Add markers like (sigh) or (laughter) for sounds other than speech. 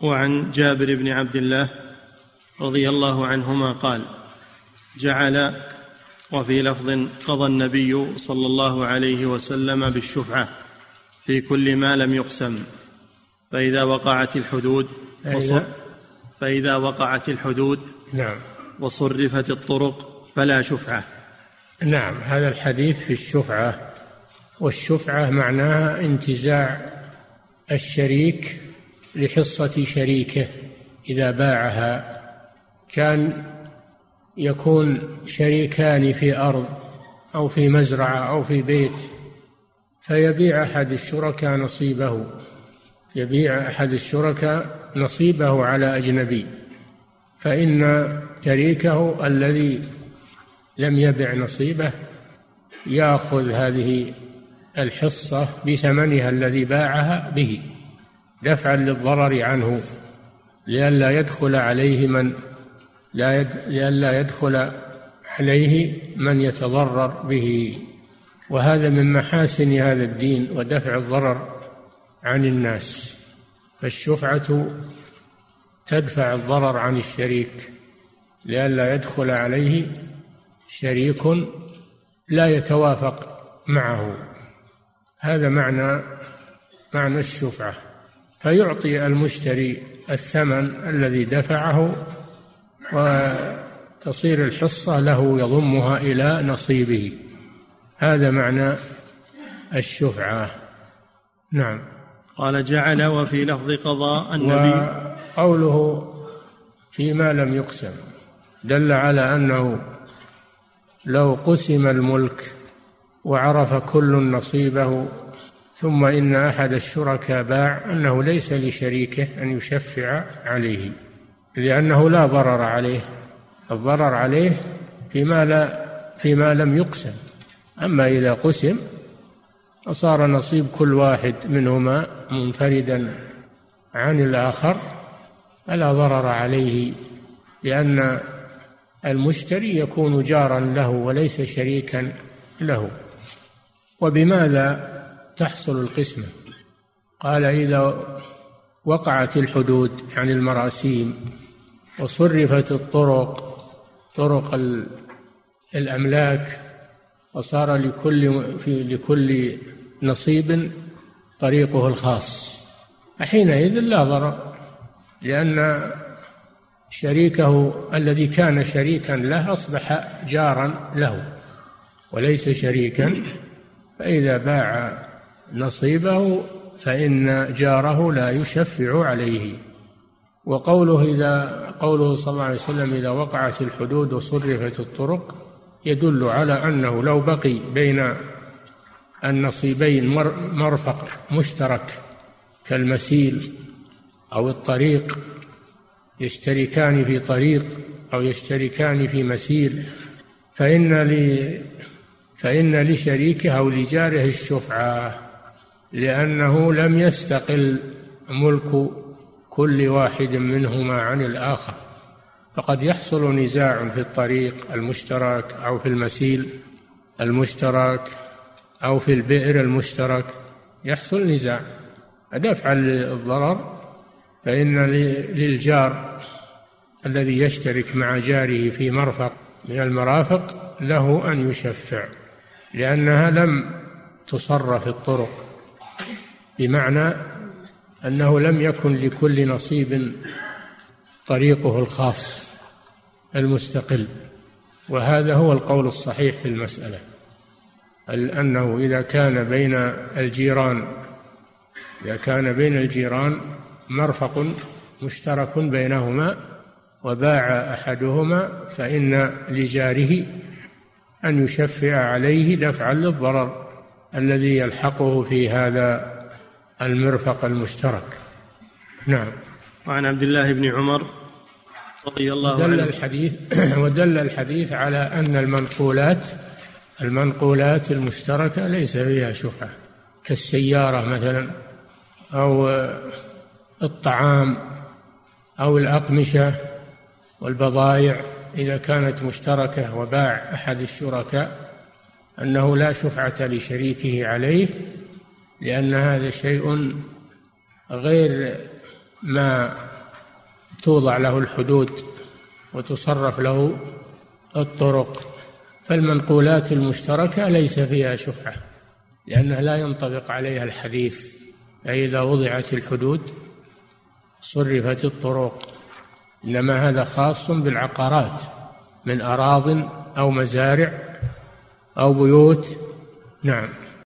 وعن جابر بن عبد الله رضي الله عنهما قال جعل وفي لفظ قضى النبي صلى الله عليه وسلم بالشفعة في كل ما لم يقسم فإذا وقعت الحدود وصر فإذا وقعت الحدود نعم. وصرفت الطرق فلا شفعة. نعم هذا الحديث في الشفعة والشفعة معناها انتزاع الشريك لحصة شريكه إذا باعها. كان يكون شريكان في أرض أو في مزرعة أو في بيت فيبيع أحد الشركاء نصيبه. يبيع أحد الشركاء نصيبه على أجنبي. فإن شريكه الذي لم يبع نصيبه يأخذ هذه الحصة بثمنها الذي باعها به. دفعا للضرر عنه لئلا يدخل عليه من لا يد... لئلا يدخل عليه من يتضرر به. وهذا من محاسن هذا الدين ودفع الضرر عن الناس. فالشفعة تدفع الضرر عن الشريك لئلا يدخل عليه شريك لا يتوافق معه. هذا معنى معنى الشفعة. فيعطي المشتري الثمن الذي دفعه وتصير الحصة له يضمها إلى نصيبه. هذا معنى الشفعة. نعم. قال جعل وفي لفظ قضاء النبي. وقوله فيما لم يقسم دل على أنه لو قسم الملك وعرف كل نصيبه ثم إن أحد الشركاء باع أنه ليس لشريكه أن يشفع عليه لأنه لا ضرر عليه الضرر عليه فيما لا فيما لم يقسم. أما إذا قسم فصار نصيب كل واحد منهما منفردا عن الآخر فلا ضرر عليه لأن المشتري يكون جارا له وليس شريكا له. وبماذا تحصل القسمة. قال إذا وقعت الحدود عن المراسيم وصرفت الطرق طرق الأملاك وصار لكل في لكل نصيب طريقه الخاص. فحينئذ لا ضرر لأن شريكه الذي كان شريكا له أصبح جارا له وليس شريكا. فإذا باع نصيبه فإن جاره لا يشفع عليه. وقوله إذا قوله صلى الله عليه وسلم إذا وقعت الحدود وصرفت الطرق يدل على أنه لو بقي بين النصيبين مرفق مشترك كالمسيل أو الطريق يشتركان في طريق أو يشتركان في مسير فإن لي فإن لشريكه أو لجاره الشفعة. لأنه لم يستقل ملك كل واحد منهما عن الآخر. فقد يحصل نزاع في الطريق المشترك أو في المسيل المشترك أو في البئر المشترك. يحصل نزاع. دفعا للضرر فإن للجار الذي يشترك مع جاره في مرفق من المرافق له أن يشفع لأنها لم تصرف الطرق. بمعنى أنه لم يكن لكل نصيب طريقه الخاص المستقل وهذا هو القول الصحيح في المسألة أنه إذا كان بين الجيران إذا كان بين الجيران مرفق مشترك بينهما وباع أحدهما فإن لجاره أن يشفع عليه دفعا للضرر الذي يلحقه في هذا المرفق المشترك. نعم. وعن عبد الله بن عمر رضي الله عنه. الحديث (clears throat) ودل الحديث على أن المنقولات المنقولات المشتركة ليس فيها شفعة كالسيارة مثلا أو الطعام أو الأقمشة والبضائع. إذا كانت مشتركة وباع أحد الشركاء أنه لا شفعة لشريكه عليه لأن هذا شيء غير ما توضع له الحدود وتصرف له الطرق. فالمنقولات المشتركة ليس فيها شفعة لأنها لا ينطبق عليها الحديث. فإذا وضعت الحدود صرفت الطرق. إنما هذا خاص بالعقارات من أراض أو مزارع أو بيوت. نعم.